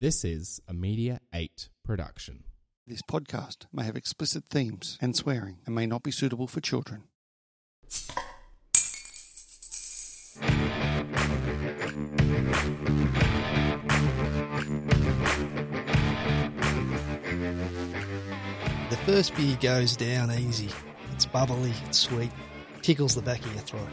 This is a Media 8 production. This podcast may have explicit themes and swearing and may not be suitable for children. The first beer goes down easy. It's bubbly, it's sweet, tickles the back of your throat.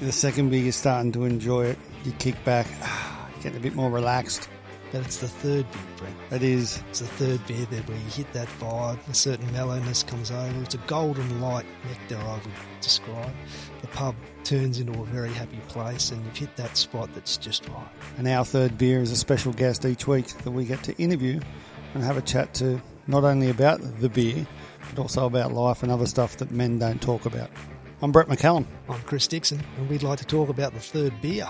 The second beer, you're starting to enjoy it. You kick back, getting a bit more relaxed. But it's the third beer, Brent. It is. It's the third beer that where you hit that vibe, a certain mellowness comes over. It's a golden light nectar, I would describe. The pub turns into a very happy place, and you've hit that spot that's just right. And our third beer is a special guest each week that we get to interview and have a chat to not only about the beer, but also about life and other stuff that men don't talk about. I'm Brett McCallum. I'm Chris Dixon, and we'd like to talk about the third beer.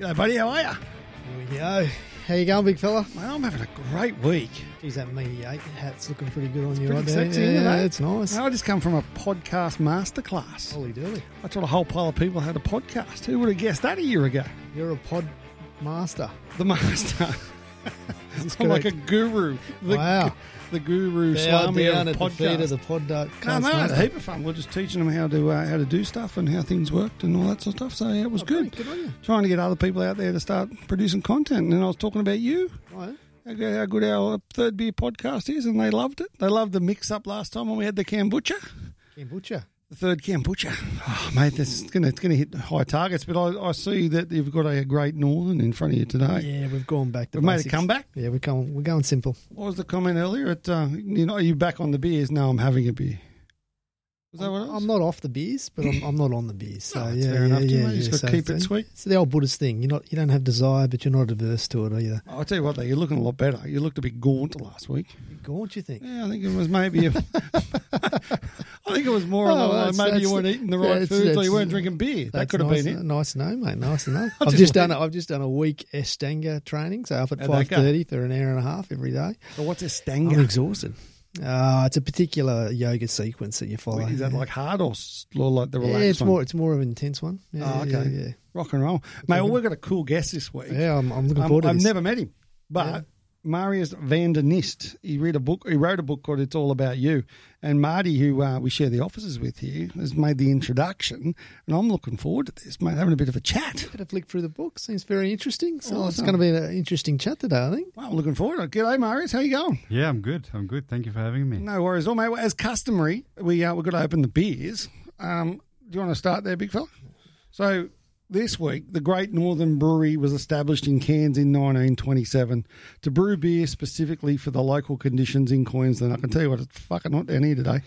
G'day, buddy. How are you? Here we go. How you going, big fella? Mate, I'm having a great week. Geez, that eight hat's looking pretty good on you right there. sexy, yeah, isn't it? it's nice. I just come from a podcast masterclass. Holy dooly. I taught a whole pile of people how to podcast. Who would have guessed that a year ago? You're a pod master. The master. Is this I'm like a correct? guru. The, wow. The guru Down, salami of at the feet podcast. of the pod. No, cast no, master. a heap of fun. We're just teaching them how to uh, how to do stuff and how things worked and all that sort of stuff. So yeah, it was Oh, good. on you. Trying to get other people out there to start producing content. And I was talking about you, Right. how good, how good our third beer podcast is, and they loved it. They loved the mix up last time when we had the kombucha. Kombucha. The third kombucha. Oh, mate, this is gonna it's gonna hit high targets. But I, I see that you've got a great northern in front of you today. Yeah, we've gone back to We've made a basics. comeback. Yeah, we're going. We're going simple. What was the comment earlier? At uh, you know, are you back on the beers? No, I'm having a beer. Was that what was? I'm not off the beers, but I'm, I'm not on the beers. So Oh, yeah, fair yeah, enough, yeah. You just yeah. gotta So keep it sweet. It's the old Buddhist thing. You're not. You don't have desire, but you're not averse to it either. I'll tell you what, though, you're looking a lot better. You looked a bit gaunt last week. Gaunt, you think? Yeah, I think it was maybe. A, I think it was more Oh, along the that's- maybe you weren't eating the right foods or you weren't drinking beer. That could have nice, been it. Nice to know, mate. Nice to know. I've just just done. A, I've just done a week Ashtanga training, so up at five thirty for an hour and a half every day. So what's a I'm exhausted. Uh, it's a particular yoga sequence that you follow. Is that yeah. like hard or or like the relaxed Yeah, it's one? more. It's more of an intense one. Yeah, Oh, okay. Yeah, rock and roll, mate. Well, we've got a cool guest this week. yeah. I'm, I'm looking Um, forward to I've this. never met him, but Yeah. Marius van der Nist. He read a book. He wrote a book called "It's All About You." And Marty, who uh, we share the offices with here, has made the introduction, and I'm looking forward to this, mate. Having a bit of a chat. Had a flick through the book. Seems very interesting. So it's going to be an interesting chat today, I think. Well, I'm looking forward. to it. G'day, Marius. How you going? Yeah, I'm good. I'm good. Thank you for having me. No worries. Well, mate, as customary, we uh, we've got to open the beers. Um, do you want to start there, big fella? So this week, the Great Northern Brewery was established in Cairns in 1927 to brew beer specifically for the local conditions in Queensland. I can tell you what, it's fucking hot down here today.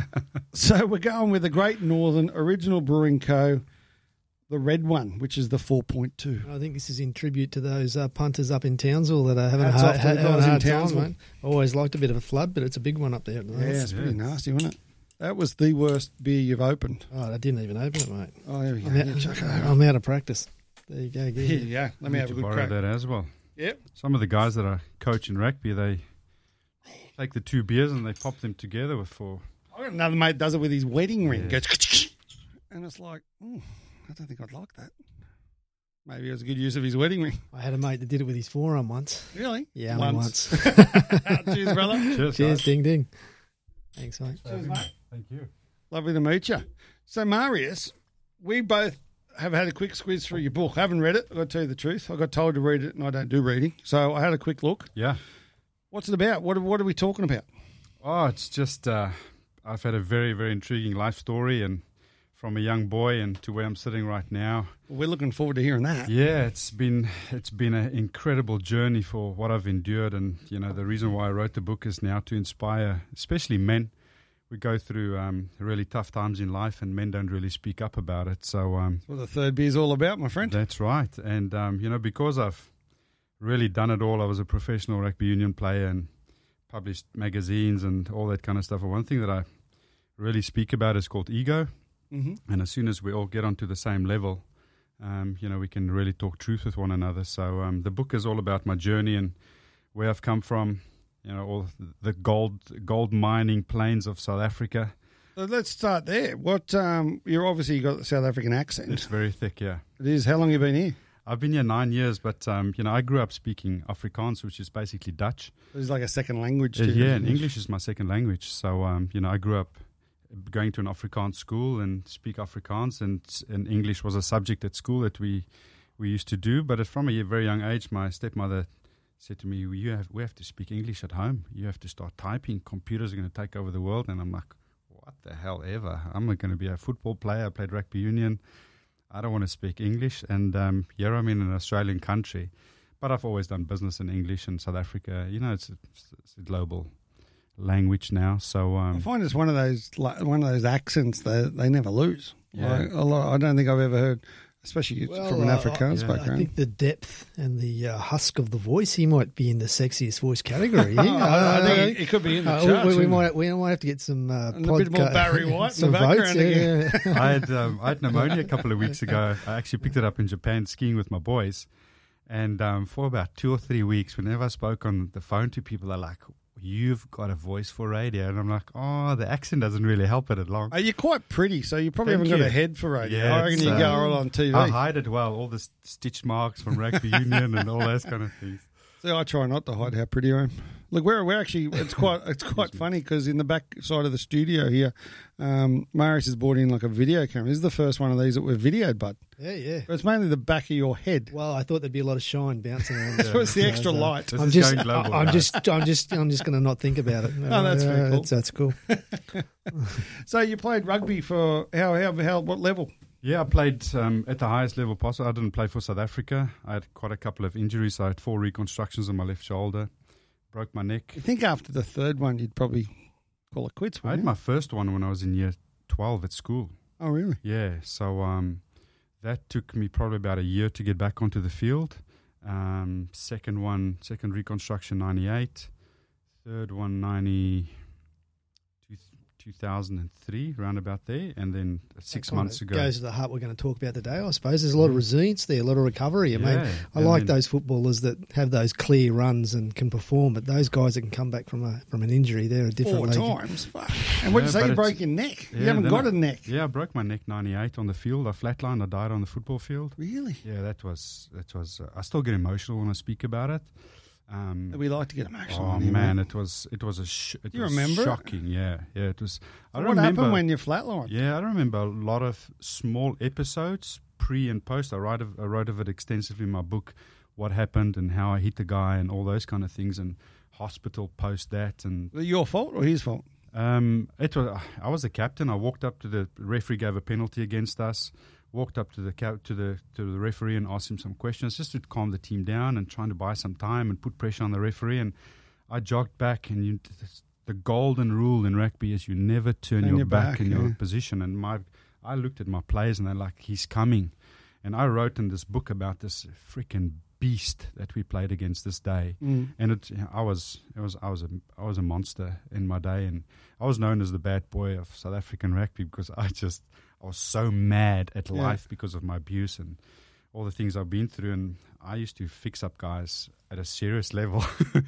so we're going with the Great Northern Original Brewing Co. The red one, which is the 4.2. I think this is in tribute to those uh, punters up in Townsville that are having Hats a hard, off to the having a in hard time, Townsville. mate. Always liked a bit of a flood, but it's a big one up there. at the Yeah, it's pretty nasty, isn't it? That was the worst beer you've opened. Oh, I didn't even open it, mate. Oh, there we go. I'm Yeah, out, chuck. I'm out of practice. There you go. Get Here you go. Let me Need have a good borrow crack. that as well. Yep. Some of the guys that are coaching rugby, they take the two beers and they pop them together with for. I got another mate does it with his wedding ring. Yeah. Goes, and it's like, oh, I don't think I'd like that. Maybe it was a good use of his wedding ring. I had a mate that did it with his forearm once. Really? Yeah, only once. Cheers, brother. Cheers, Cheers, guys. ding ding. Thanks, mate. Cheers, mate. Thank you. Lovely to meet you. So, Marius, we both have had a quick squeeze through your book. I haven't read it. I've got to tell you the truth. I got told to read it, and I don't do reading. So I had a quick look. Yeah. What's it about? What, what are we talking about? Oh, it's just uh, I've had a very, very intriguing life story, and from a young boy and to where I'm sitting right now. We're looking forward to hearing that. Yeah, it's been it's been an incredible journey for what I've endured, and you know the reason why I wrote the book is now to inspire, especially men. We go through um, really tough times in life, and men don't really speak up about it. So um, That's what the third beer is all about, my friend. that's right, and um, you know because I've really done it all. I was a professional rugby union player and published magazines and all that kind of stuff. And one thing that I really speak about is called ego. Mm-hmm. And as soon as we all get onto the same level, um, you know, we can really talk truth with one another. So um, the book is all about my journey and where I've come from. You know, all the gold gold mining plains of South Africa. So let's start there. What um, you're obviously you got the South African accent. It's very thick, yeah. It is. How long have you been here? I've been here nine years, but um, you know, I grew up speaking Afrikaans, which is basically Dutch. It's like a second language. Uh, to you. yeah, and English is my second language. So um, you know, I grew up going to an Afrikaans school and speak Afrikaans, and, and English was a subject at school that we we used to do. But from a very young age, my stepmother said to me, "You have we have to speak English at home. You have to start typing. Computers are going to take over the world." And I'm like, "What the hell ever? I'm not going to be a football player. I played rugby union. I don't want to speak English." And um, here I'm in an Australian country, but I've always done business in English in South Africa. You know, it's a, it's a global language now. So I um, find it's one of those like, one of those accents that they never lose. Yeah. Like, a lot, I don't think I've ever heard, especially Well, from an uh, Afrikaans yeah. I I think the depth and the uh, husk of the voice, he might be in the sexiest voice category. Yeah, I, uh, think it could be in the uh, charts. we, we might we might have to get some uh, And a bit more Barry White in some the votes. background again. yeah, yeah. I had um, I had pneumonia a couple of weeks ago. I actually picked it up in Japan skiing with my boys, and um, for about two or three weeks, whenever I spoke on the phone to people, they're like, "You've got a voice for radio," and I'm like, "Oh, the accent doesn't really help it at long." Uh, you're quite pretty, so you probably Thank haven't got a head for radio. Yeah, I reckon you uh, go all on TV. I hide it well, all the stitch marks from rugby union and all those kind of things. See, I try not to hide how pretty I am. Look, we're we're actually it's quite it's quite funny because in the back side of the studio here, um, Marius has brought in like a video camera. This is the first one of these that we've videoed, bud. yeah, yeah. But it's mainly the back of your head. Well, I thought there'd be a lot of shine bouncing around. So it's the Yeah, extra so- light. This I'm is just, going global I- I'm now. just, I'm just, I'm just going to not think about it. Oh, that's very Uh, cool. That's, that's cool. So you played rugby for how how how what level? Yeah, I played um, at the highest level possible. I didn't play for South Africa. I had quite a couple of injuries. I had four reconstructions on my left shoulder, broke my neck. I think after the third one you'd probably call it quits? I had wouldn't my first one when I was in year 12 at school. oh really? Yeah, so um, that took me probably about a year to get back onto the field. Um, second one, second reconstruction, 98. Third one, 90, two, 2003, round about there. And then six That months ago. goes to the heart we're going to talk about today. I suppose there's a lot of resilience there, a lot of recovery. I mean, I and like then- those footballers that have those clear runs and can perform, but those guys that can come back from a from an injury, they're a different Four league. times. Fuck. And what did you Yeah, say? You broke your neck. you haven't got I- a neck. Yeah, I broke my neck 98 on the field. I flatlined. I died on the football field. Really? Yeah, that was, that was, uh, I still get emotional when I speak about it. Um, We like to get emotional. Oh here, man, it was it was a sh- it You was remember it? shocking. Yeah, yeah, it was. I what remember. happened when you flatlined? yeah, I remember a lot of small episodes, pre and post. I write of, I wrote of it extensively in my book, what happened and how I hit the guy and all those kind of things, and hospital post that and Your fault or his fault? um, it was. I was the captain. I walked up to the referee, gave a penalty against us. Walked up to the to the to the referee and asked him some questions just to calm the team down and trying to buy some time and put pressure on the referee. And I jogged back, and you, the golden rule in rugby is you never turn your, your back, back, in your position. And my, I looked at my players and they're like, he's coming. And I wrote in this book about this freaking beast that we played against this day Mm. and it I was it was I was a I was a monster in my day and I was known as the bad boy of South African rugby because I just I was so mad at Yeah. life because of my abuse and all the things I've been through. And I used to fix up guys at a serious level.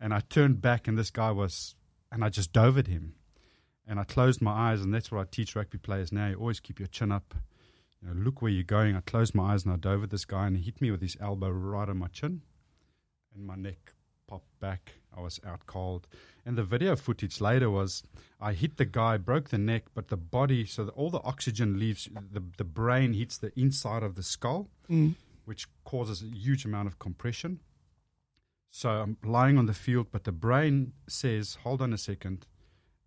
And I turned back and this guy was and I just dove at him. And I closed my eyes and that's what I teach rugby players now. You always keep your chin up. You know, look where you're going. I closed my eyes and I dove at this guy and he hit me with his elbow right on my chin and my neck popped back. I was out cold. And the video footage later was I hit the guy, broke the neck, but the body, so that all the oxygen leaves, the, the brain hits the inside of the skull, Mm. which causes a huge amount of compression. So I'm lying on the field, but the brain says, hold on a second,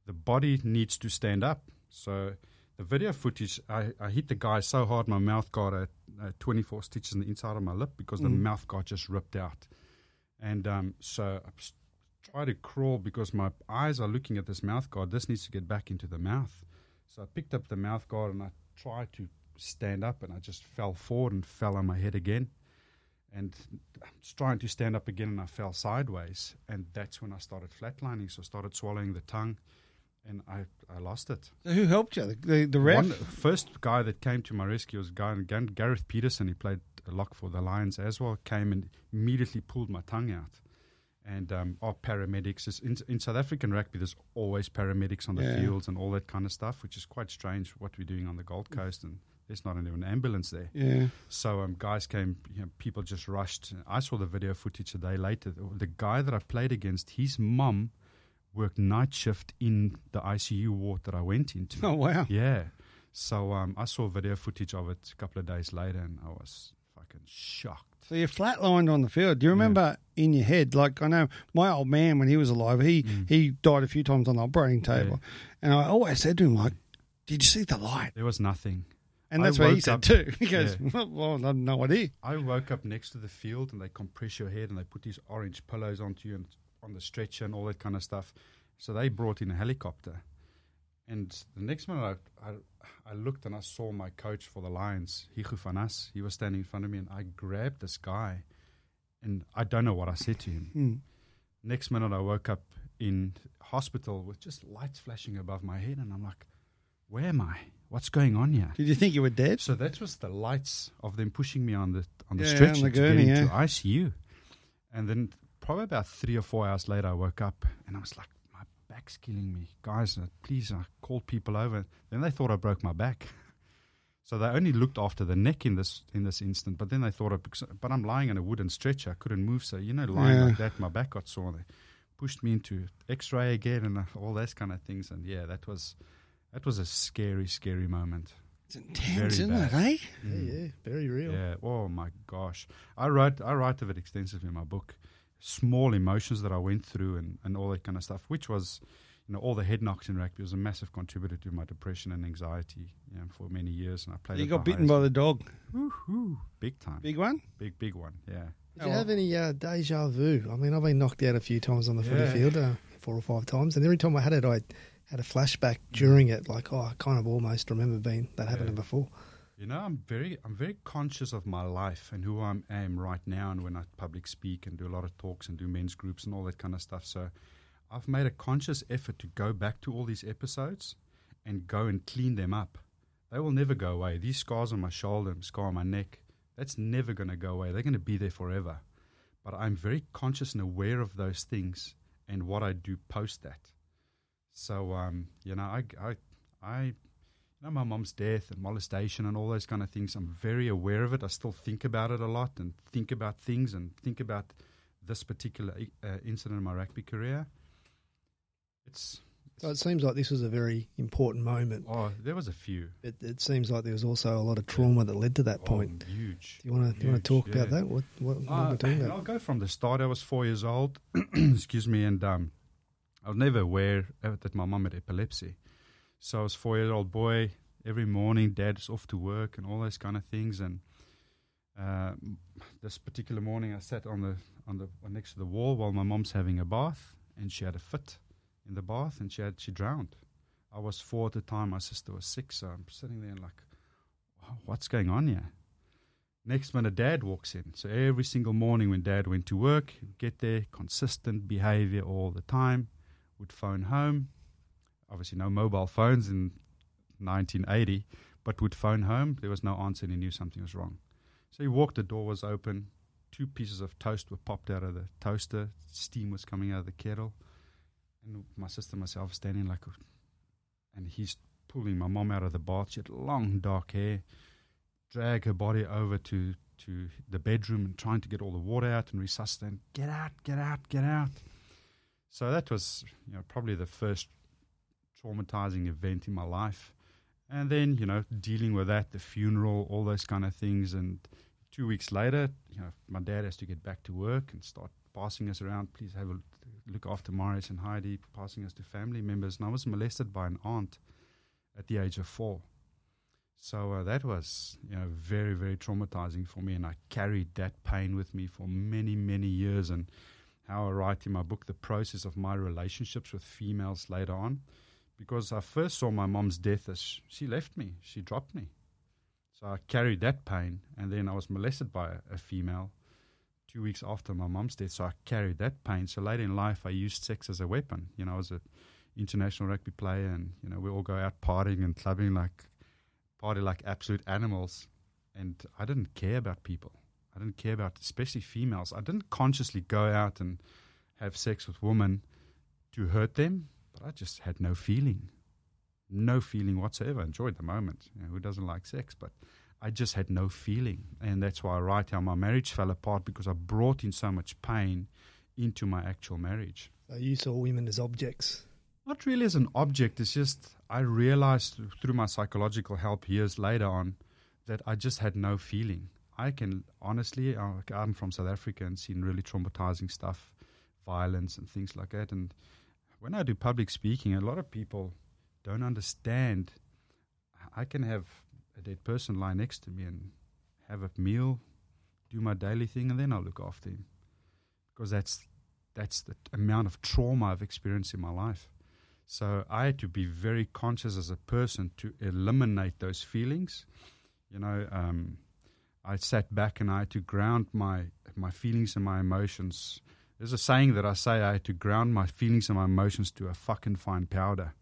the body needs to stand up. So the video footage, I, I hit the guy so hard, my mouth got a, a 24 stitches in the inside of my lip because the Mm. mouth got just ripped out. And um, so I try to crawl because my eyes are looking at this mouth guard. This needs to get back into the mouth. So I picked up the mouth guard and I tried to stand up and I just fell forward and fell on my head again. And I was trying to stand up again and I fell sideways. And that's when I started flatlining. So I started swallowing the tongue and I, I lost it. So who helped you? The, the, the ref? One, first guy that came to my rescue was guy Gar- Gareth Peterson. He played a lock for the Lions as well. Came and immediately pulled my tongue out, and um, are paramedics. In, in South African rugby, there's always paramedics on the Yeah. fields and all that kind of stuff, which is quite strange what we're doing on the Gold Coast, and there's not even an ambulance there. Yeah. So um, guys came, you know, people just rushed. I saw the video footage a day later. The, the guy that I played against, his mum worked night shift in the ICU ward that I went into. Oh wow. Yeah. So um, I saw video footage of it a couple of days later, and I was fucking shocked. So you're flatlined on the field. Do you remember in your head, like I know my old man when he was alive, he Mm. he died a few times on the operating table, and I always said to him like, "Did you see the light?" There was nothing. And I that's what he said up- too. He goes, "Well, I have no idea." I woke up next to the field, and they compress your head, and they put these orange pillows onto you and on the stretcher and all that kind of stuff. So they brought in a helicopter, and the next minute I, I, I looked and I saw my coach for the Lions, Hichu Fanas. He was standing in front of me, and I grabbed this guy, and I don't know what I said to him. Hmm. Next minute, I woke up in hospital with just lights flashing above my head, and I'm like, "Where am I? What's going on here?" Did you think you were dead? So that was the lights of them pushing me on the on the Yeah, stretcher the to gurney, get into yeah. ICU. And then probably about three or four hours later, I woke up and I was like, back's killing me, guys. uh, Please, I called people over. Then they thought I broke my back. So they only looked after the neck in this in this instant. But then they thought, I, but I'm lying on a wooden stretcher. I couldn't move. So you know, lying Yeah. like that, my back got sore. They pushed me into X-ray again and uh, all those kind of things. And yeah, that was that was a scary, scary moment. It's intense, Very isn't it? bad. Eh? Yeah, yeah, very real. Yeah. Oh my gosh. I write I write of it extensively in my book. Small emotions that I went through and, and all that kind of stuff, which was, you know, all the head knocks in rugby was a massive contributor to my depression and anxiety, you know, for many years. And I played. You at got the bitten by the dog. Woo-hoo. big time, big, Big one. big, big one. Yeah. Did you have any uh, deja vu? I mean, I've been knocked out a few times on the Yeah. footy field, uh, four or five times, and every time I had it, I had a flashback during it. Like, oh, I kind of almost remember being that happening Yeah. before. You know, I'm very, I'm very conscious of my life and who I am right now, and when I public speak and do a lot of talks and do men's groups and all that kind of stuff. So, I've made a conscious effort to go back to all these episodes and go and clean them up. They will never go away. These scars on my shoulder scar on my neck, that's never going to go away. They're going to be there forever. But I'm very conscious and aware of those things and what I do post that. So, um, you know, I, I, I you know, my mom's death and molestation and all those kind of things. I'm very aware of it. I still think about it a lot and think about things and think about this particular uh, incident in my rugby career. It's So it seems like this was a very important moment. oh, there was a few. It, it seems like there was also a lot of trauma that led to that point. Oh, huge. Do you want to you want to talk yeah. about that? What what, what Uh, I'll go from the start. I was four years old. excuse me, and um, I was never aware that my mum had epilepsy. So I was four year old boy. Every morning, dad's off to work and all those kind of things. And uh, this particular morning, I sat on the on the next to the wall while my mom's having a bath, and she had a fit in the bath, and she had she drowned. I was four at the time. My sister was six. So I'm sitting there and like, what's going on here? Next minute, dad walks in. So every single morning when dad went to work, get there, consistent behavior all the time, would phone home. Obviously, no mobile phones in 1980, but would phone home. There was no answer, and he knew something was wrong. So he walked, the door was open. Two pieces of toast were popped out of the toaster. Steam was coming out of the kettle. And my sister and myself standing like, and he's pulling my mom out of the bath. She had long, dark hair drag her body over to, to the bedroom and trying to get all the water out and resuscitate. Get out, get out, get out. So that was you know probably the first traumatizing event in my life. And then, you know, dealing with that, the funeral, all those kind of things. And two weeks later, you know, my dad has to get back to work and start passing us around. Please have a look after Marius and Heidi, passing us to family members. And I was molested by an aunt at the age of four. So uh, that was, you know, very, very traumatizing for me, and I carried that pain with me for many, many years. And how I write in my book the process of my relationships with females later on, because I first saw my mom's death as she left me, she dropped me. So I carried that pain, and then I was molested by a, female two weeks after my mom's death. So I carried that pain. So later in life, I used sex as a weapon. You know, I was an international rugby player, and you know, we all go out partying and clubbing like party like absolute animals, and I didn't care about people. I didn't care about, especially females. I didn't consciously go out and have sex with women to hurt them, but I just had no feeling, no feeling whatsoever. Enjoyed the moment. You know, who doesn't like sex? But I just had no feeling, and that's why right how my marriage fell apart because I brought in so much pain into my actual marriage. So you saw women as objects. Not really as an object. It's just I realized through my psychological help years later on that I just had no feeling. I can honestly, uh, I'm from South Africa and seen really traumatizing stuff, violence and things like that. And when I do public speaking, a lot of people don't understand. I can have a dead person lie next to me and have a meal, do my daily thing, and then I'll look after him because that's that's the amount of trauma I've experienced in my life. So I had to be very conscious as a person to eliminate those feelings. You know, um, I sat back and I had to ground my my feelings and my emotions. There's a saying that I say I had to ground my feelings and my emotions to a fucking fine powder,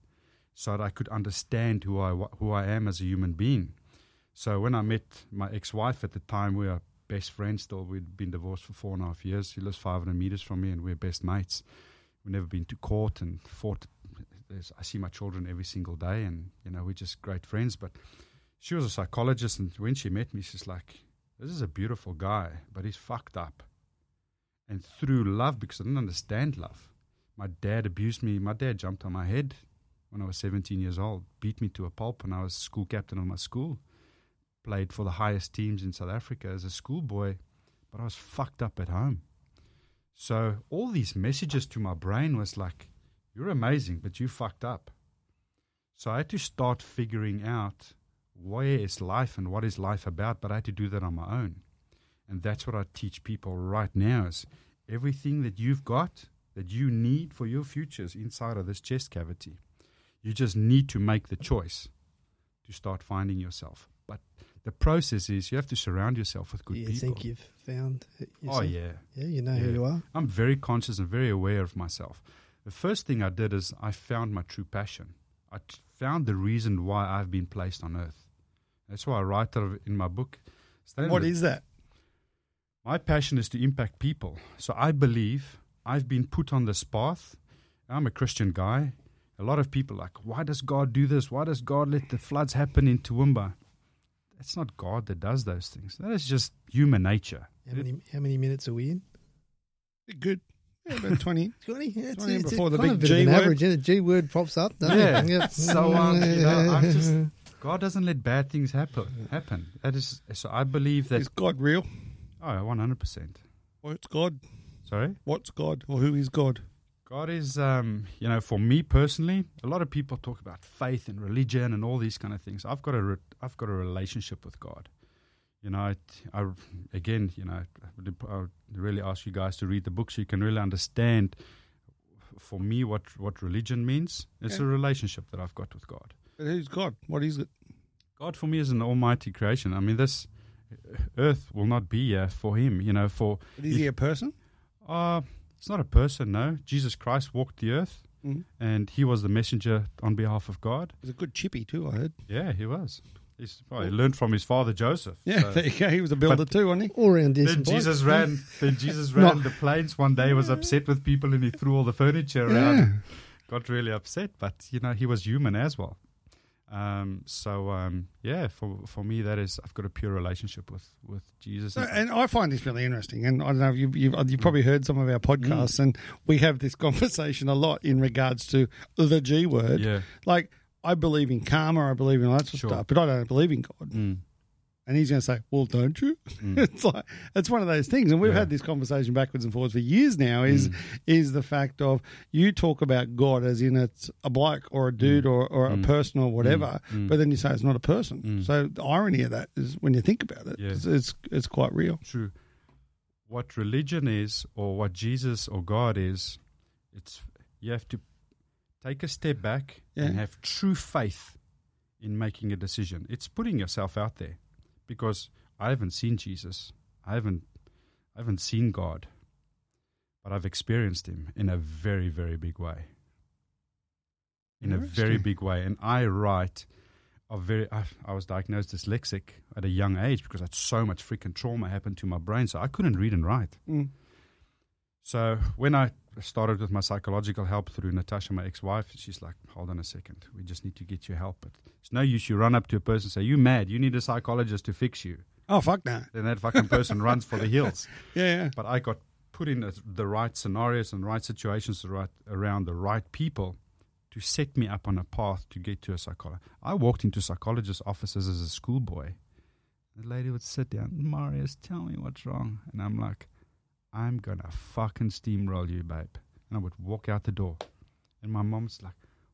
so that I could understand who I who I am as a human being. So when I met my ex-wife at the time, we were best friends still. We'd been divorced for four and a half years. She lives 500 meters from me, and we're best mates. We've never been to court and fought. I see my children every single day, and you know we're just great friends. But she was a psychologist, and when she met me, she's like, "This is a beautiful guy, but he's fucked up." And through love, because I didn't understand love, my dad abused me. My dad jumped on my head when I was 17 years old, beat me to a pulp, and I was school captain of my school played for the highest teams in South Africa as a schoolboy, but I was fucked up at home. So all these messages to my brain was like, "You're amazing, but you fucked up." So I had to start figuring out where is life and what is life about, but I had to do that on my own. And that's what I teach people right now is everything that you've got that you need for your futures inside of this chest cavity. You just need to make the choice to start finding yourself. But the process is you have to surround yourself with good you people. think you've found uh, it oh yeah. Yeah, you know Yeah. who you are. I'm very conscious and very aware of myself. The first thing I did is I found my true passion. I t- found the reason why I've been placed on earth. That's why I write it in my book. What that? My passion is to impact people. So I believe I've been put on this path. I'm a Christian guy. A lot of people are like, why does God do this? Why does God let the floods happen in Toowoomba? It's not God that does those things. That is just human nature. How many how many minutes are we in? Good. Yeah, about 20. Twenty. Yeah, 20 it's before the kind of big a bit of G an word. average. Yeah, the G word pops up. doesn't Yeah. it? Yep. So, um, you know, I'm just- God doesn't let bad things happen. Happen. That is so. I believe that. Is God real? Oh, one hundred percent. What's God? Sorry. What's God? Or who is God? God is, um, you know, for me personally, a lot of people talk about faith and religion and all these kind of things. I've got a, re- I've got a relationship with God. You know, I, I again, you know, I would, I would really ask you guys to read the book so you can really understand. For me, what what religion means, it's Yeah. a relationship that I've got with God. But who's God? What is it? God for me is an almighty creation. I mean, this earth will not be here for Him. You know, for But is he a person? uh, it's not a person. No, Jesus Christ walked the earth, Mm. and He was the messenger on behalf of God. He's a good chippy too, I heard. Yeah, he was. He's, well, he learned from his father Joseph. Yeah, so- there you go. He was a builder But- too, wasn't he? All around Then decent. bloke. Jesus ran. Then Jesus No. ran the planes one day. Was upset with people, and he threw all the furniture around. Got really upset, but you know he was human as well. Um, so um, yeah, for for me that is I've got a pure relationship with with Jesus. And I find this really interesting. And I don't know if you've, you've, you've probably heard some of our Mm. podcasts, and we have this conversation a lot in regards to the G word. yeah, Like, I believe in karma, I believe in all that sort of Sure. stuff, but I don't believe in God. mm, And he's going to say, Well, don't you? mm, it's like it's one of those things, and we've Yeah. had this conversation backwards and forwards for years now. Is Mm. is the fact of you talk about God as in it's a bloke or a dude or, or a Mm. person or whatever, mm. but then you say it's not a person. Mm. So the irony of that is when you think about it, Yeah. it's, it's it's quite real. true. What religion is, or what Jesus or God is, it's you have to take a step back and have true faith in making a decision. It's putting yourself out there, because I haven't seen Jesus, I haven't, I haven't seen God, but I've experienced Him in a very, very big way. In a very big way, and I write of very. I, I was diagnosed dyslexic at a young age because I had so much freaking trauma happen to my brain, so I couldn't read and write. Mm. So when I started with my psychological help through Natasha, my ex-wife, she's like, "Hold on a second, we just need to get you help." But it's no use you run up to a person and say, "You mad? You need a psychologist to fix you." Oh fuck no. Then that fucking person runs for the hills. Yeah, yeah. But I got put in the- the right scenarios and right situations the right, around the right people to set me up on a path to get to a psychologist. I walked into psychologist offices as a schoolboy. The lady would sit down, Marius, tell me what's wrong. And I'm like, I'm going to fucking steamroll you, babe. And I would walk out the door. And my mom's like,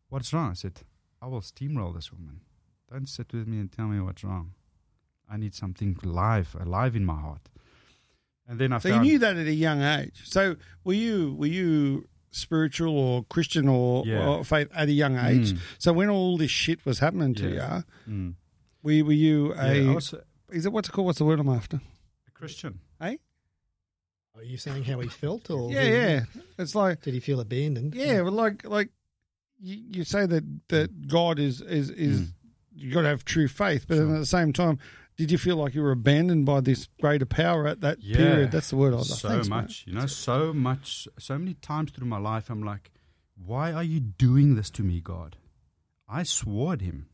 What's wrong? I said, I will steamroll this woman. Don't sit with me and tell me what's wrong. I need something live, alive in my heart. And then I So you knew that at a young age. So were you were you spiritual or Christian or, Yeah. or faith at a young age? Mm. So when all this shit was happening to Yeah. you, Mm. were, were you a Yeah, was is it what's it called? What's the word I'm after? A Christian. Are you saying how he felt, or Yeah, yeah. It's like Did he feel abandoned? yeah, but like like you, you say that that God is is is Mm. you got to have true faith, but then Sure. at the same time, did you feel like you were abandoned by this greater power at that Yeah. period? That's the word I was. so Thanks, mate. much, you know, so much, so many times through my life, I'm like, why are you doing this to me, God? I swore at him.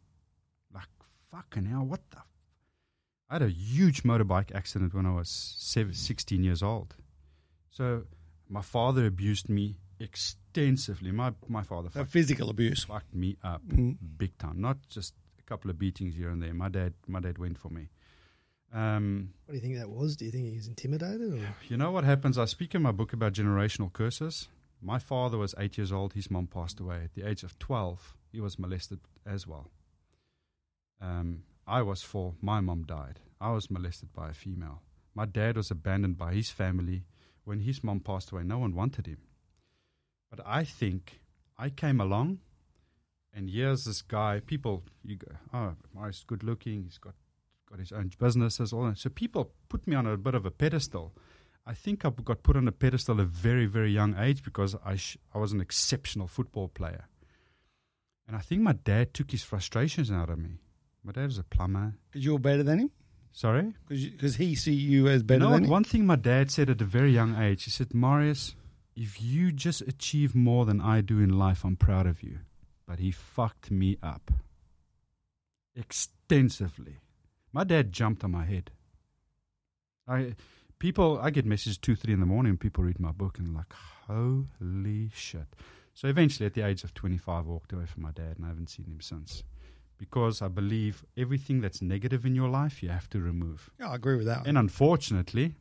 Like, fucking hell, what the? I had a huge motorbike accident when I was seven, 16 years old. So my father abused me extensively. My, my father fucked, physical abuse. fucked me up Mm. big time, not just a couple of beatings here and there. My dad, my dad went for me. Um, What do you think that was? Do you think he was intimidated? Or? You know what happens? I speak in my book about generational curses. My father was eight years old. His mom passed away. At the age of 12, he was molested as well. Um, I was four. My mom died. I was molested by a female. My dad was abandoned by his family. When his mom passed away, no one wanted him. But I think I came along, and here's this guy. People, you go, oh, Marius, good looking. He's got got his own businesses. All that. So people put me on a bit of a pedestal. I think I got put on a pedestal at a very, very young age because I, sh- I was an exceptional football player. And I think my dad took his frustrations out of me. My dad was a plumber. You were better than him. Sorry? Because he see you as better you know than what? One thing my dad said at a very young age, he said, Marius, if you just achieve more than I do in life, I'm proud of you. But he fucked me up extensively. My dad jumped on my head. I people I get messages two, three in the morning people read my book and like, holy shit. So eventually at the age of twenty five I walked away from my dad and I haven't seen him since. Because I believe everything that's negative in your life you have to remove. Yeah, I agree with that. And unfortunately,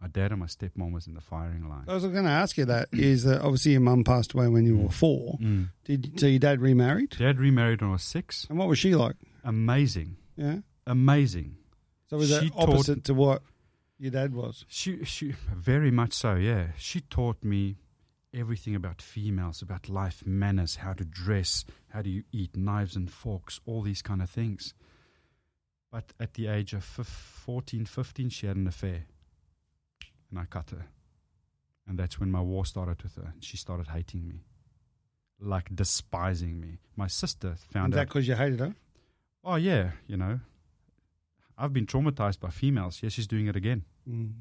my dad and my stepmom was in the firing line. I was going to ask you that is that obviously your mum passed away when you were four. Mm. Did so your dad remarried? Dad remarried when I was six. And what was she like? Amazing. Yeah. Amazing. So was She that taught- opposite to what your dad was? She, she, very much so, yeah. She taught me everything about females, about life manners, how to dress, how do you eat, knives and forks, all these kind of things. But at the age of fif- 14, 15, she had an affair. And I cut her. And that's when my war started with her. She started hating me, like despising me. My sister found Is that because you hated her? Oh, yeah, you know. I've been traumatized by females. Yes, she's doing it again. Mm.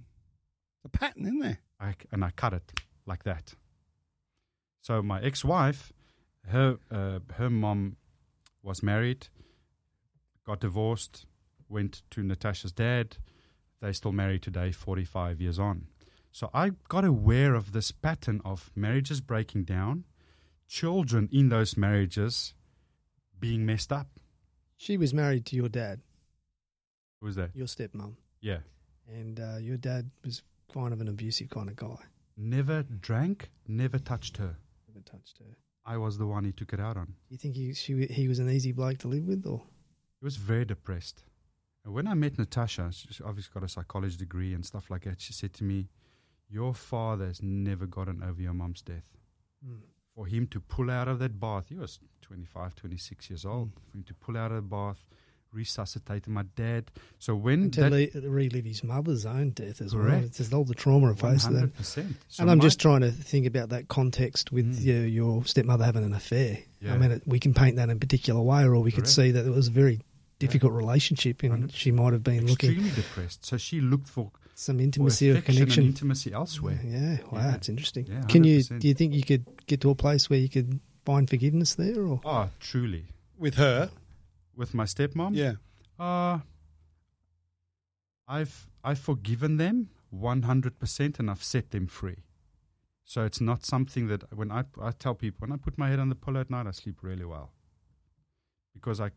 A pattern in there. I, and I cut it like that. So my ex-wife, her uh, her mom was married, got divorced, went to Natasha's dad. They're still married today, 45 years on. So I got aware of this pattern of marriages breaking down, children in those marriages being messed up. She was married to your dad, Who was that? your stepmom, Yeah. and uh, your dad was kind of an abusive kind of guy. Never drank, never touched her. Never touched her. I was the one he took it out on. Do you think he she, he was an easy bloke to live with, or He was very depressed. And when I met Natasha, she's obviously got a psychology degree and stuff like that. She said to me, Your father has never gotten over your mom's death. Hmm. For him to pull out of that bath, he was 25, 26 years old. For him to pull out of the bath, resuscitate my dad. So when and to that, le- relive his mother's own death as well? Correct. It's just all the trauma of faced with that. So and I'm my- just trying to think about that context with Mm. your, your stepmother having an affair. Yeah. I mean, it, we can paint that in a particular way, or we could see that it was a very difficult relationship, and Hundred- she might have been looking. extremely depressed. So she looked for Some intimacy or affection and connection. intimacy elsewhere. Yeah, wow, Yeah. that's interesting. Yeah, Can you do you think you could get to a place where you could find forgiveness there, or Oh, truly. With her, With my stepmom, yeah. Uh, I've I've forgiven them one hundred percent, and I've set them free. So it's not something that when I I tell people when I put my head on the pillow at night, I sleep really well because I,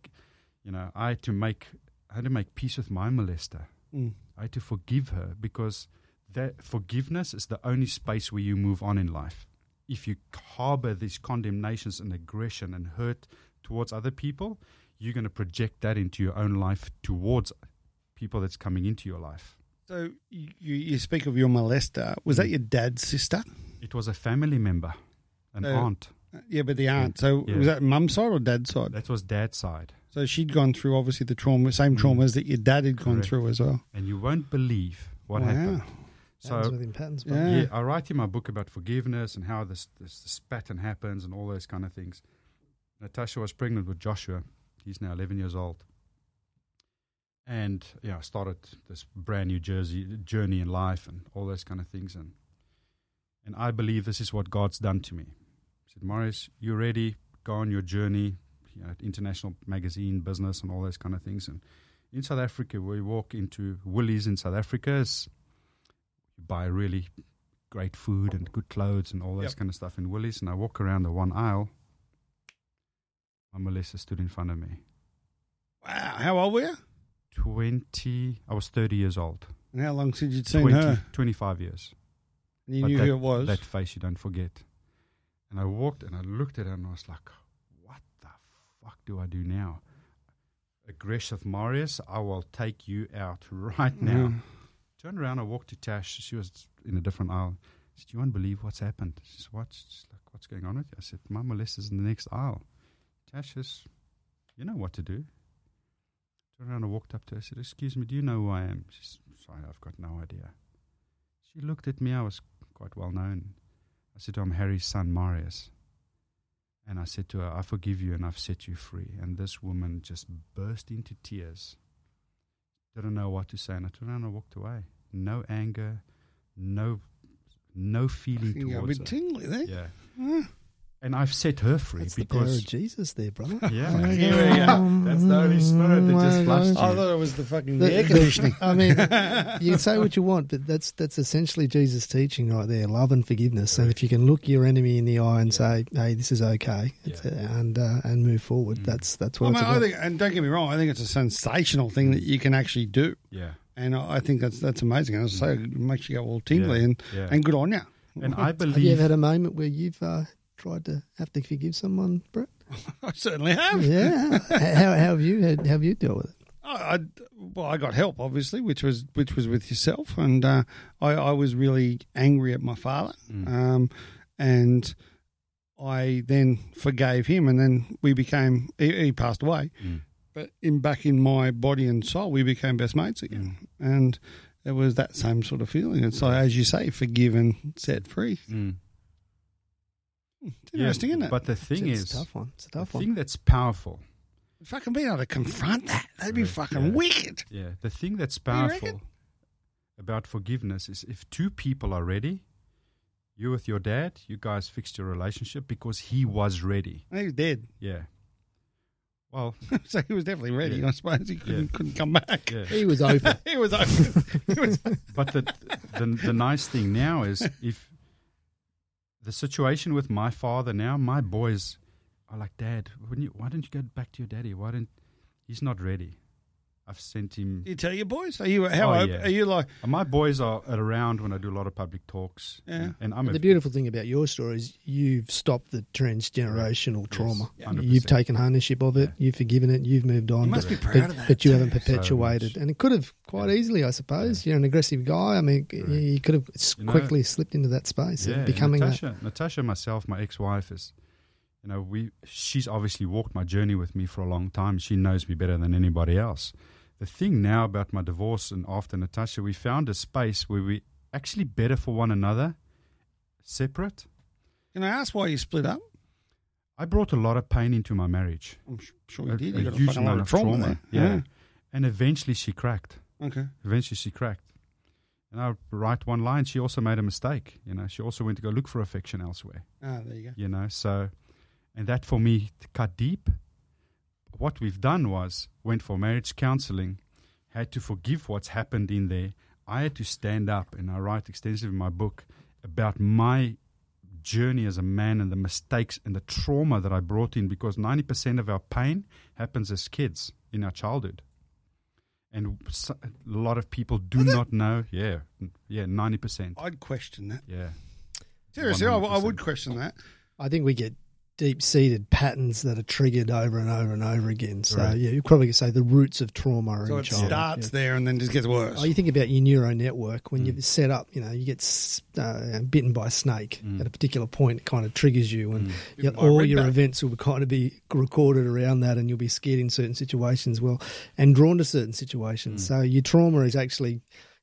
you know, I had to make I had to make peace with my molester. Mm. I had to forgive her because that forgiveness is the only space where you move on in life. If you harbor these condemnations and aggression and hurt towards other people, you're going to project that into your own life towards people that's coming into your life. So you, you speak of your molester. Was that Mm. your dad's sister? It was a family member, an So- aunt. Yeah, but the aunt. So Yeah. was that mum's side or dad's side? That was dad's side. So she'd gone through obviously the trauma, same traumas that your dad had gone Mm. Correct. through as well. And you won't believe what Wow. happened. So within patterns? Yeah. Yeah, I write in my book about forgiveness and how this, this this pattern happens and all those kind of things. Natasha was pregnant with Joshua. He's now 11 years old. And yeah, I started this brand new jersey journey in life and all those kind of things. And and I believe this is what God's done to me. He said, Morris, you ready? Go on your journey, you know, international magazine business and all those kind of things. And in South Africa, we walk into Woolies in South Africa. You buy really great food and good clothes and all those Yep. kind of stuff in Woolies. And I walk around the one aisle. My molester stood in front of me. Wow. How old were you? 20, I was 30 years old. And how long since you'd seen 20, her? 25 years. And you But knew that- who it was. That face you don't forget. And I walked and I looked at her and I was like, what the fuck do I do now? Aggressive Marius, I will take you out right now. Mm. Turned around, I walked to Tash. She was in a different aisle. She said, You won't believe what's happened. She said, What? She's like, What's going on with you? I said, My molester's in the next aisle. Tash says, You know what to do. Turned around, and walked up to her. I said, Excuse me, do you know who I am? She She's sorry, I've got no idea. She looked at me. I was quite well known. I said, I'm Harry's son, Marius. And I said to her, I forgive you and I've set you free. And this woman just burst into tears. Didn't know what to say. And I turned around and walked away. No anger, no no feeling a towards bit her. tingly there. Yeah. Ah. And I've set her free that's the power because of Jesus, there, brother. yeah, Here we go. that's the Holy Spirit that just flushed I thought it was the fucking The- air conditioning. I mean, you can say what you want, but that's that's essentially Jesus' teaching right there: love and forgiveness. And if you can look your enemy in the eye and Yeah. say, "Hey, this is okay," it's, uh, and uh, and move forward, Mm. that's that's I, what mean, it's I about. think, and don't get me wrong, I think it's a sensational thing that you can actually do, Yeah, and I I think that's that's amazing. As I say, it makes you go all tingly, Yeah, and yeah. and good on you. And I Have you believe ever had a moment where you've uh, tried to have to forgive someone, Brett? I certainly have. Yeah. how, how have you had, how have you dealt with it? I, I, well, I got help, obviously, which was which was with yourself, and uh, I, I was really angry at my father, Mm. um, and I then forgave him, and then we became. He, he passed away, Mm. but in back in my body and soul, we became best mates again, and it was that same sort of feeling. It's like, as you say, forgiven, set free. It's interesting, Yeah, isn't it? But the thing it's, is, it's a tough one. It's a the tough one. thing that's powerful, fucking being able to confront that, that'd be Right, fucking yeah. wicked. yeah, the thing that's powerful about forgiveness is if two people are ready, you with your dad, you guys fixed your relationship because he was ready. He was dead, Yeah. Well, so he was definitely ready. Yeah. I suppose he couldn't, Yeah. couldn't come back. yeah. He was open. he was open. He was but the, the the nice thing now is if the situation with my father now, my boys are like, Dad, wouldn't you, why don't you go back to your daddy? Why don't he's not ready? I've sent him. Do you tell your boys? Are you how Oh, open? yeah. Are you like my boys are around when I do a lot of public talks. Yeah. And I'm a the beautiful thing about your story is you've stopped the transgenerational trauma. Yes, 100%. You've taken ownership of it. Yeah. You've forgiven it. You've moved you on. must be but, proud but, of that. but you too. haven't perpetuated, much. and it could have quite Yeah. easily, I suppose. Yeah. You're an aggressive guy. I mean, Correct. you, you could have s- You know- quickly slipped into that space yeah, and becoming that. Natasha, Natasha, myself, my ex-wife is, you know, we. She's obviously walked my journey with me for a long time. She knows me better than anybody else. The thing now about my divorce and after Natasha, we found a space where we actually better for one another, separate. Can I ask why you split up? I brought a lot of pain into my marriage. I'm sure you A, did. a You got a huge fucking lot amount of trauma, there. Yeah. and eventually she cracked. Okay. Eventually she cracked. And I write one line. She also made a mistake. You know, she also went to go look for affection elsewhere. Ah, there you go. You know, so and that for me cut deep. What we've done was went for marriage counseling, had to forgive what's happened in there. I had to stand up, and I write extensively in my book about my journey as a man and the mistakes and the trauma that I brought in because 90% of our pain happens as kids in our childhood. And a lot of people do not know. Yeah, yeah, 90%. I'd question that. Yeah. Seriously, I, I would question that. I think we get deep seated patterns that are triggered over and over and over again. So Correct. yeah, you probably could say the roots of trauma are So in it childhood. starts yeah. there and then just gets worse. Oh, you think about your neural network when Mm. you've set up, you know, you get uh, bitten by a snake Mm. at a particular point, it kind of triggers you, and Mm. you know, Bitten by a all your redback. events will kind of be recorded around that, and you'll be scared in certain situations, well, and drawn to certain situations. Mm. So your trauma is actually,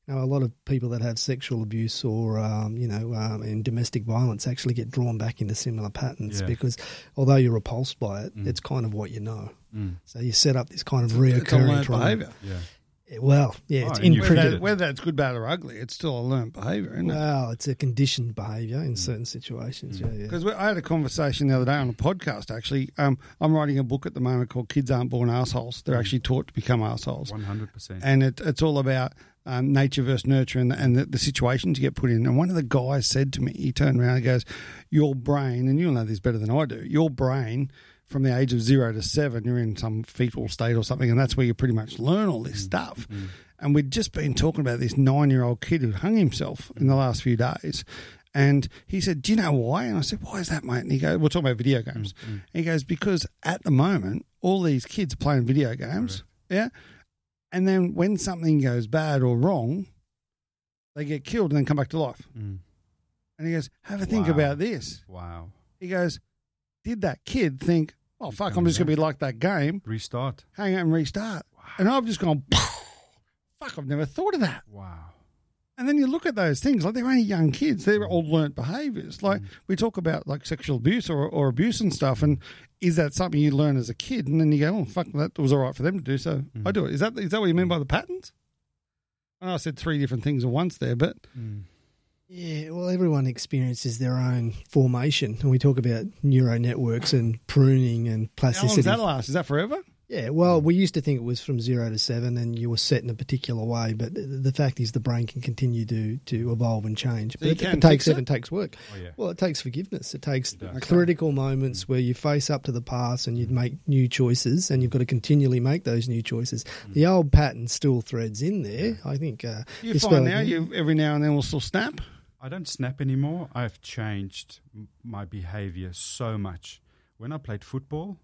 you know, a lot of people that have sexual abuse or, um, you know, um, and domestic violence actually get drawn back into similar patterns Yeah. because although you're repulsed by it, Mm. it's kind of what you know. Mm. So you set up this kind of it's a reoccurring learned trauma. behaviour. Yeah. Well, yeah, it's Oh, and you Whether, imprinted. that, whether that's good, bad, or ugly, it's still a learned behaviour, isn't it? Well, it's a conditioned behaviour in certain situations. Yeah, yeah. Because I had a conversation the other day on a podcast. Actually, um, I'm writing a book at the moment called "Kids Aren't Born Assholes." They're actually taught to become assholes, 100%. and it, it's all about um, nature versus nurture and, the, and the, the situations you get put in. And one of the guys said to me, he turned around and goes, "Your brain, and you'll know this better than I do. Your brain." From the age of zero to seven, you're in some fetal state or something, and that's where you pretty much learn all this mm, stuff. Mm. And we'd just been talking about this nine year old kid who hung himself in the last few days. And he said, Do you know why? And I said, Why is that, mate? And he goes, We're talking about video mm, games. And he goes, Because at the moment, all these kids are playing video games. Yeah. And then when something goes bad or wrong, they get killed and then come back to life. Mm. And he goes, Have a think Wow. about this. Wow. He goes, Did that kid think, Oh, fuck, I'm just going to be like that game, Restart. hang out and restart? And I've just gone, Fuck, I've never thought of that. Wow. And then you look at those things, like they're only young kids, they're all learnt behaviours. Like we talk about like sexual abuse or, or abuse and stuff, and is that something you learn as a kid? And then you go, oh, fuck, that was all right for them to do, so I do it. Is that is that what you mean by the patterns? I know I said three different things at once there, but Mm. Yeah, well, everyone experiences their own formation, and we talk about neural networks and pruning and plasticity. how long does plasticity. that last? Is that forever? Yeah, well, hmm. we used to think it was from zero to seven, and you were set in a particular way. But the- the fact is, the brain can continue to to evolve and change. So but it, it takes seven it? it. takes work. Oh, yeah. Well, it takes forgiveness. It takes It does. critical moments hmm. where you face up to the past and you hmm. make new choices, and you've got to continually make those new choices. The old pattern still threads in there. I think. Uh, You find now you every now and then we'll still snap. I don't snap anymore. I've changed my behavior so much. When I played football,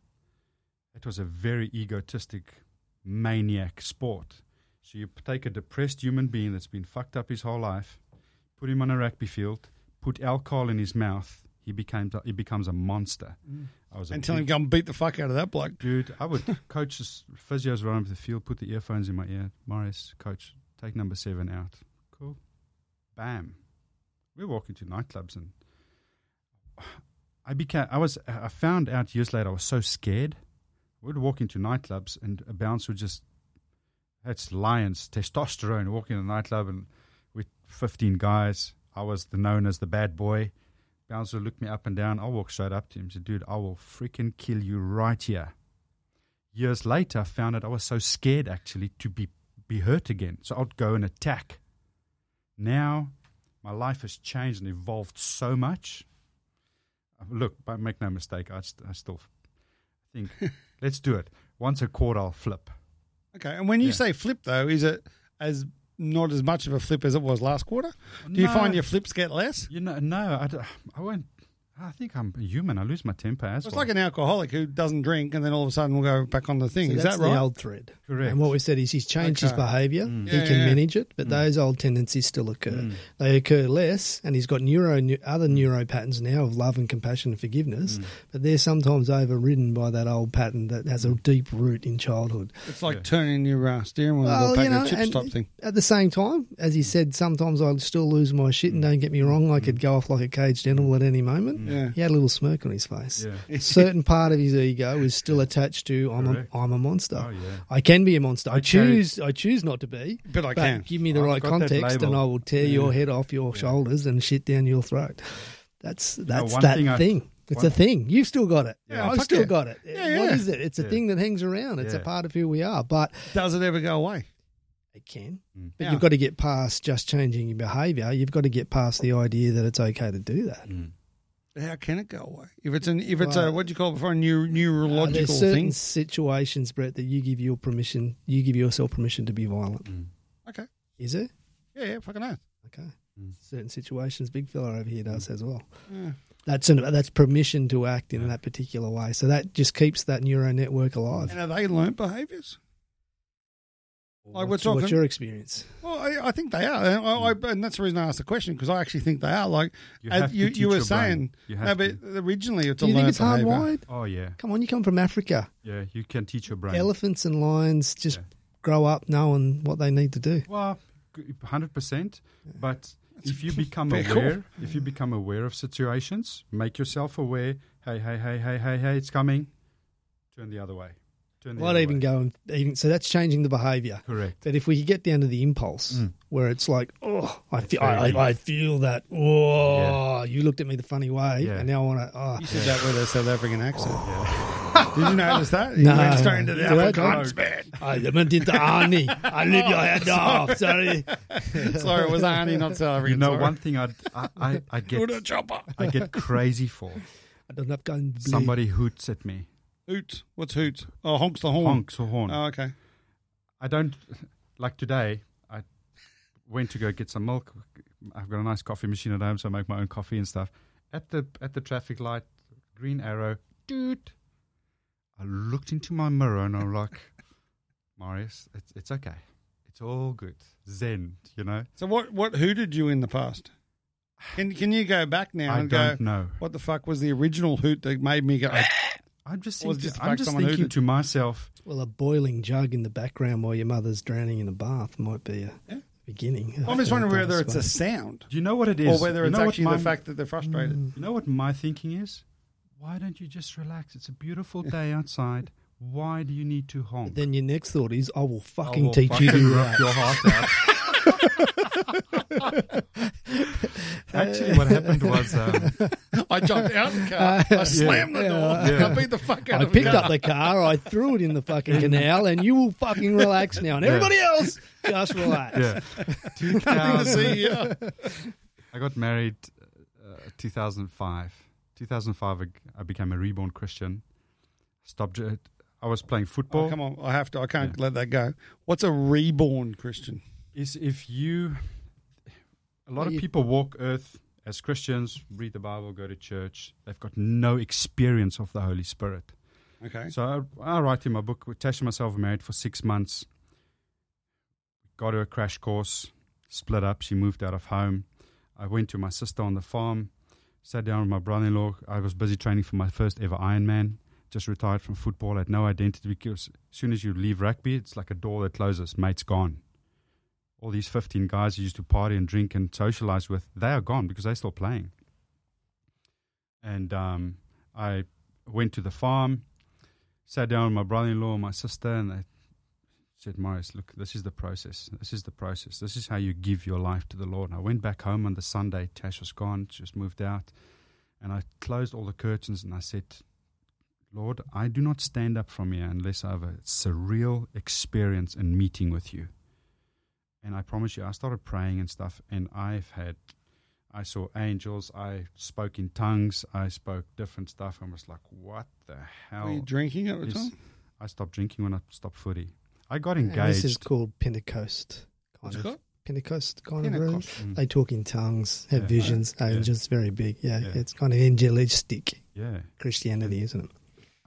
it was a very egotistic, maniac sport. So you take a depressed human being that's been fucked up his whole life, put him on a rugby field, put alcohol in his mouth, he becomes a, he becomes a monster. Mm. I was And tell him and beat the fuck out of that bloke. Dude, I would coach physios around up the field, put the earphones in my ear. Morris, coach, take number seven out. Cool. Bam. We're walking to nightclubs and I became I was I found out years later I was so scared. We'd walk into nightclubs and a bouncer would just that's lions, testosterone, walking in a nightclub and with fifteen guys. I was the known as the bad boy. Bouncer looked me up and down. I walked straight up to him and said, Dude, I will freaking kill you right here. Years later, I found out I was so scared actually to be, be hurt again. So I'd go and attack. Now, my life has changed and evolved so much. Look, but make no mistake, I, st- I still think, let's do it. Once a quarter, I'll flip. Okay, and when you Yeah. say flip though, is it as not as much of a flip as it was last quarter? Do you find your flips get less? You know, no, I, I won't. I think I'm human. I lose my temper as It's well. like an alcoholic who doesn't drink and then all of a sudden we'll go back on the thing. So is that's that right? the old thread. Correct. And what we said is he's changed his Okay. behaviour. Mm. He Yeah, can yeah. manage it, but Mm. those old tendencies still occur. Mm. They occur less, and he's got neuro other neuro patterns now of love and compassion and forgiveness. Mm. But they're sometimes overridden by that old pattern that has a deep root in childhood. It's like Yeah. turning your uh, steering wheel Well, or a pack you know, of chips and- type thing. At the same time, as he said, sometimes I still lose my shit, and don't get me wrong, I could go off like a caged animal at any moment. Yeah. He had a little smirk on his face. Yeah. A certain part of his ego is still attached to I'm a. I'm a monster. Oh yeah. I can be a monster. I, choose I choose not to be. But I But can. give me the I've right context, and. I will tear your head off your shoulders and shit down your throat. That's that's that thing I- thing. It's a thing. You've still got it. Yeah, I've still yeah. got it. Yeah, What yeah. is it? It's a Yeah. thing that hangs around. It's a part of who we are. But Does it ever go away? it can. Mm. But Yeah. you've got to get past just changing your behaviour. You've got to get past the idea that it's okay to do that. Mm. How can it go away? If it's an if it's a what do you call it before a neu- Uh, neurological there's certain thing? situations, Brett, that you give your permission. You give yourself permission to be violent. Mm. Okay. Is it? Yeah, yeah, fucking oath. Okay. Mm. Certain situations, big fella over here does as well. Yeah. That's an, that's permission to act in that particular way. So that just keeps that neural network alive. And are they learnt behaviours? Like we're what's, talking- what's your experience? Well, I, I think they are, and, I, I, and that's the reason I asked the question because I actually think they are. Like You, as have to you, teach you were your brain. saying, You no, but to. originally it's Do a you think it's behaviour. hardwired? Oh yeah. Come on, you come from Africa. Yeah. You can teach your brain. Elephants and lions just Yeah. grow up knowing what they need to do. Well, hundred percent. But if you become very cool. aware, if you become aware of situations, make yourself aware. Hey, hey, hey, hey, hey, hey, it's coming. Turn the other way. Turn the Might even way. go and even so that's changing the behaviour. Correct. But if we could get down to the impulse, Mm. where it's like, oh, I feel, I. I, I feel that. Oh, you looked at me the funny way, Yeah. and now I want to. Oh, You said that with a South African accent. Yeah. Did you notice that? You No. went straight into the Afrikaans, man. I didn't into Arnie. I live your head off. Sorry. Sorry, it was Arnie, not South African. You know, sorry. one thing I'd, I, I, I Good get, chopper. I get crazy for I don't have guns. somebody hoots at me, Hoot. What's hoot? Oh, honks the horn. honks the horn. Oh, okay. I don't like today. I went to go get some milk. I've got a nice coffee machine at home, so I make my own coffee and stuff. At the at the traffic light, green arrow, dude. I looked into my mirror and I'm like, Marius, it's it's okay, it's all good, Zen, you know. So what what hooted you in the past? Can can you go back now I and go? don't know. What the fuck was the original hoot that made me go? I'm just thinking, just I'm just thinking hooted? to myself, Well, a boiling jug in the background while your mother's drowning in a bath might be a Yeah. beginning. I'm just wondering whether it's a sound do you know what it is? or is, whether You it's know actually my- the fact that they're frustrated. Mm. You know what my thinking is? Why don't you just relax? It's a beautiful day outside. Why do you need to honk? Then your next thought is, I will fucking I will teach you to rip your heart out. Actually, what happened was um, I jumped out of the car. I slammed the door. Yeah. I beat the fuck out I of the car. I picked car. up the car, I threw it in the fucking canal, and you will fucking relax now. And everybody else, just relax. yeah, Nothing to 2000. see. Yeah. I got married uh, 2005. 2005, I- I became a reborn Christian. Stopped. uh, I was playing football. Oh, come on, I have to. I can't Yeah. let that go. What's a reborn Christian? is if you a lot Well, of people walk earth as Christians, read the Bible, go to church. They've got no experience of the Holy Spirit. Okay. So I, I write in my book, Tash and myself were married for six months. Got her a crash course, split up. She moved out of home. I went to my sister on the farm, sat down with my brother in law. I was busy training for my first ever Ironman. Just retired from football, had no identity because as soon as you leave rugby, it's like a door that closes, mate's gone. All these 15 guys you used to party and drink and socialize with, they are gone because they're still playing. And um, I went to the farm, sat down with my brother-in-law and my sister, and they said, "Morris, look, this is the process. This is the process. This is how you give your life to the Lord." And I went back home on the Sunday. Tash was gone; just moved out, and I closed all the curtains and I said, "Lord, I do not stand up from here unless I have a surreal experience and meeting with you." And I promise you, I started praying and stuff, and I've had. I saw angels. I spoke in tongues. I spoke different stuff. I was like, "What the hell?" Were you drinking at the time? I stopped drinking when I stopped footy. I got And engaged. this is called Pentecost. Kind What's of called? Pentecost kind Pentecost. of room. Mm. They talk in tongues, have Yeah. visions, Yeah. angels, very big. Yeah, Yeah. it's kind of angelistic yeah, Christianity, isn't it?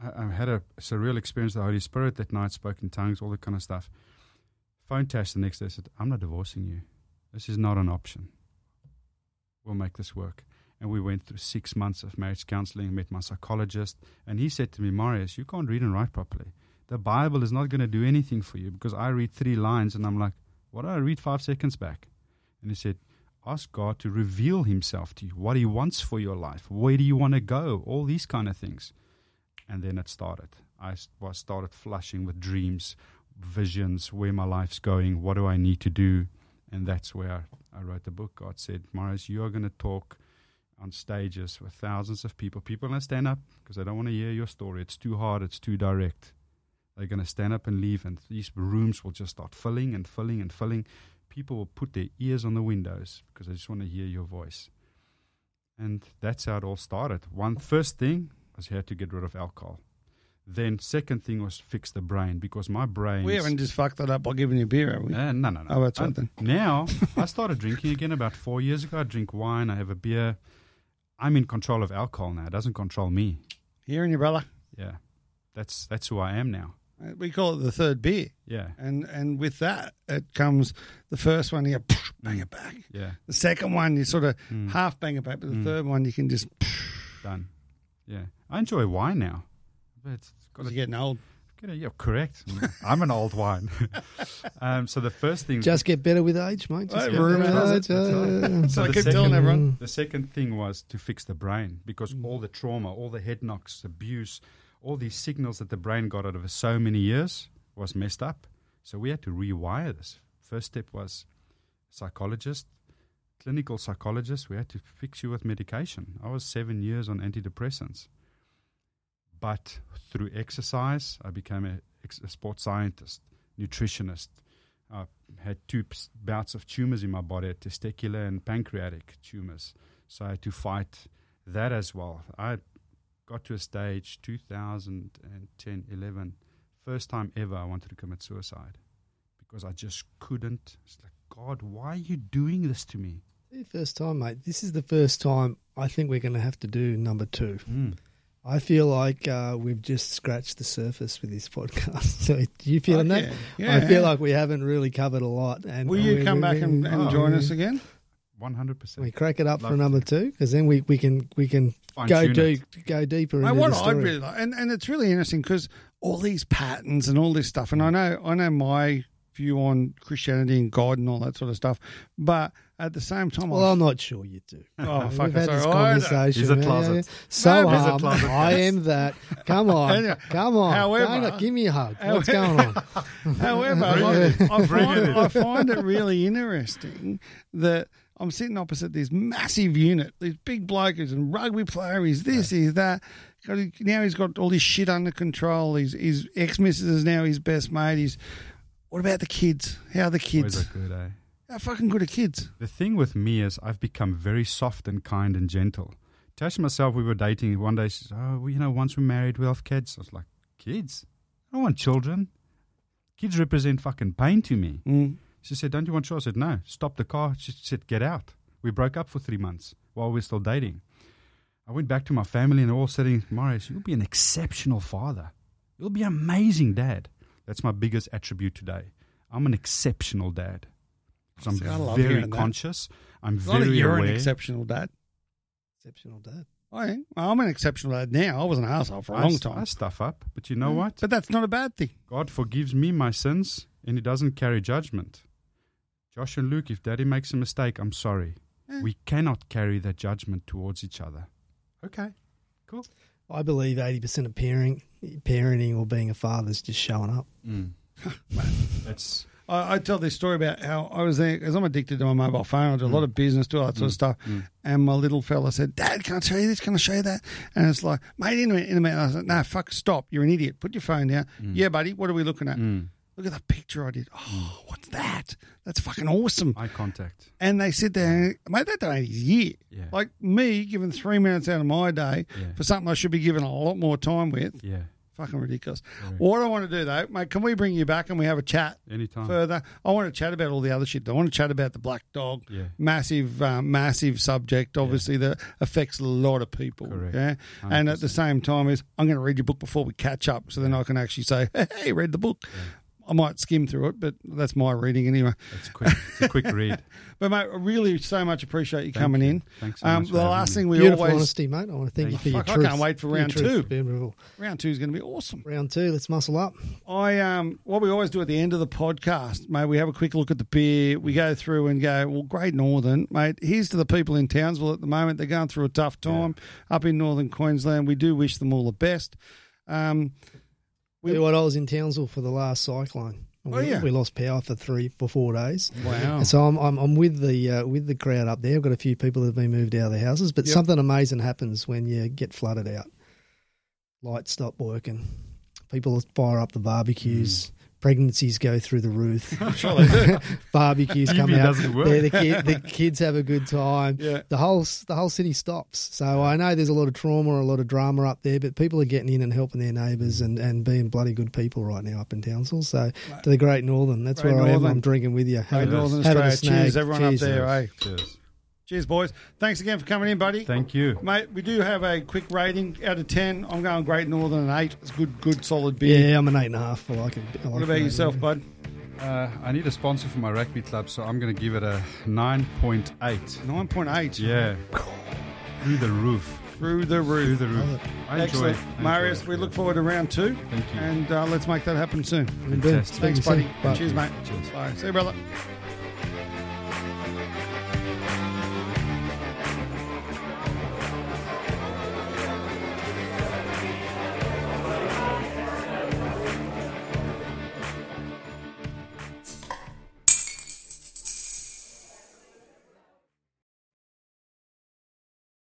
I, I had a surreal experience with the Holy Spirit that night. Spoke in tongues, all that kind of stuff. Phone Tash the next day. Said, "I'm not divorcing you. This is not an option. We'll make this work." And we went through six months of marriage counseling. Met my psychologist, and he said to me, "Marius, you can't read and write properly. The Bible is not going to do anything for you because I read three lines, and I'm like, what did I read five seconds back?" And he said, Ask God to reveal Himself to you, what He wants for your life, where do you want to go, all these kind of things. And then it started. I was started flushing with dreams, visions, where my life's going, what do I need to do, and that's where I wrote the book. God said, Morris, you are going to talk on stages with thousands of people. People are going to stand up because they don't want to hear your story. It's too hard, it's too direct. They're going to stand up and leave, and these rooms will just start filling and filling and filling. People will put their ears on the windows because they just want to hear your voice. And that's how it all started. One first thing was had to get rid of alcohol. Then second thing was fix the brain because my brain. We haven't just fucked that up by giving you beer, have we? Uh, no, no, no. Oh, that's I- right then. Now, I started drinking again about four years ago. I drink wine, I have a beer. I'm in control of alcohol now. It doesn't control me. Hearing you, brother. Yeah. That's that's who I am now. Uh, We call it the third beer. Yeah. And and with that, it comes the first one, you bang it back. Yeah. The second one, you sort of Mm. half bang it back. But the Mm. third one, you can just, Done. Yeah. I enjoy wine now. But it's got you're getting old. get yeah, correct. I'm an old wine. um, so the first thing Just get better with age, mate. Just Right, get room better it, with that's age. uh, So I the keep second- telling everyone. The second thing was to fix the brain because Mm. all the trauma, all the head knocks, abuse, all these signals that the brain got out of so many years was messed up. So we had to rewire this. First step was psychologist, clinical psychologist. We had to fix you with medication. I was seven years on antidepressants. But through exercise, I became a, a sports scientist, nutritionist. I had two bouts of tumors in my body, testicular and pancreatic tumors. So I had to fight that as well. I got to a stage 2010, 11, first time ever I wanted to commit suicide because I just couldn't. It's like, God, why are you doing this to me? first time, mate. This is the first time I think we're going to have to do number two. Hmm. I feel like uh, we've just scratched the surface with this podcast. So, do you feeling that? Okay. Yeah. I feel like we haven't really covered a lot. And Will you we- come we- back we- and, and oh, join we- us again? 100%. We crack it up for Love number two because then we, we can we can go Fine-tune deep it. go deeper Mate, into what the I story. really like, and, and it's really interesting because all these patterns and all this stuff, and I know I know my view on Christianity and God and all that sort of stuff, but at the same time, well, I, I'm not sure you do. oh fuck, We've had sorry, this conversation. He's a closet. yeah. So No, he's a closet. I am that. Come on, Anyway, come on. however- Don't- give me a hug. What's however- going on? However, like, I, find, I find it really interesting that I'm sitting opposite this massive unit, these big bloke who's a rugby player, he's this, he's that. Got- Now he's got all this shit under control. His, his ex missus is now his best mate. He's, what about the kids? How are the Boys kids? are good, eh? How fucking good are kids? The thing with me is I've become very soft and kind and gentle. Tash and myself, we were dating. One day she says, oh, well, you know, once we're married, we'll have kids. I was like, kids? I don't want children. Kids represent fucking pain to me. Mm. She said, don't you want children? I said, no. Stop the car. She said, get out. We broke up for three months while we were still dating. I went back to my family and they're all sitting, Marius, you'll be an exceptional father. You'll be an amazing dad. That's my biggest attribute today. I'm an exceptional dad. 'Cause See, I I'm very conscious. I'm Not that you're aware. an exceptional dad. Exceptional dad. I am. I'm an exceptional dad now. I was an asshole for a I long s- time. I stuff up, but you know mm. what? But that's not a bad thing. God forgives me my sins and He doesn't carry judgment. Josh and Luke, if daddy makes a mistake, I'm sorry. Yeah. We cannot carry that judgment towards each other. Okay. Cool. I believe eighty percent of parenting, parenting or being a father is just showing up. Mm. That's I, I tell this story about how I was there because I'm addicted to my mobile phone. I do a lot mm. of business, do all that sort of mm. stuff. Mm. And my little fella said, "Dad, can I show you this? Can I show you that?" And it's like, "Mate, in a minute, in a minute." I said, "No, fuck, stop! You're an idiot. Put your phone down." Yeah, buddy. What are we looking at? Look at the picture I did. Oh, what's that? That's fucking awesome. eye contact. And they sit there, and, mate, that ain't his year. Yeah. Like me giving three minutes out of my day Yeah. for something I should be given a lot more time with. Yeah. Fucking ridiculous. What I want to do though, mate, can we bring you back and we have a chat? Anytime. further. I want to chat about all the other shit. I want to chat about the black dog. Yeah. Massive, um, massive subject, obviously, that affects a lot of people. Correct. Yeah. And at the same time, is I'm going to read your book before we catch up so then I can actually say, hey, read the book. I might skim through it, but that's my reading anyway. It's quick. It's a quick read. But mate, I really so much appreciate you Thank coming you. in. Thanks so Um, much the for last thing we Beautiful always honesty, mate. I want to thank you for you. your Fuck, I can't wait for round two. Beautiful. round two is going to be awesome. Round two. Let's muscle up. I um, what we always do at the end of the podcast, mate. We have a quick look at the beer. We go through and go, well, Great Northern, mate. Here's to the people in Townsville at the moment. They're going through a tough time up in northern Queensland. We do wish them all the best. Um, We- what, I was in Townsville for the last cyclone. We, Oh, yeah. we lost power for three for four days. wow. And so I'm, I'm I'm with the uh, with the crowd up there. I've got a few people that have been moved out of their houses, but Yep. something amazing happens when you get flooded out. Lights stop working. People fire up the barbecues. Pregnancies go through the roof. sure they do. barbecues come out. doesn't. The, kid, the kids have a good time. Yeah. The whole the whole city stops. So I know there's a lot of trauma, a lot of drama up there, but people are getting in and helping their neighbours and, and being bloody good people right now up in Townsville. So to the Great Northern, that's Great where I am. I'm drinking with you. Great Northern Australia. Cheers, everyone Cheers. up there. eh? Cheers. Cheers, boys. Thanks again for coming in, buddy. Thank you. Mate, we do have a quick rating out of 10. I'm going Great Northern an 8. It's good, good, solid beer. Yeah, I'm an eight and a half. I like it. I like What about mate. yourself, bud? Uh, I need a sponsor for my rugby club, so I'm going to give it a 9.8. 9.8. Yeah. Through the roof. Through the roof. Through the roof. I enjoy Excellent. it. I enjoy Marius, it. we look forward to round two. Thank you. And uh, let's make that happen soon. We're Fantastic. Thanks, buddy. Bye. Cheers, mate. Cheers. Bye. See you, brother.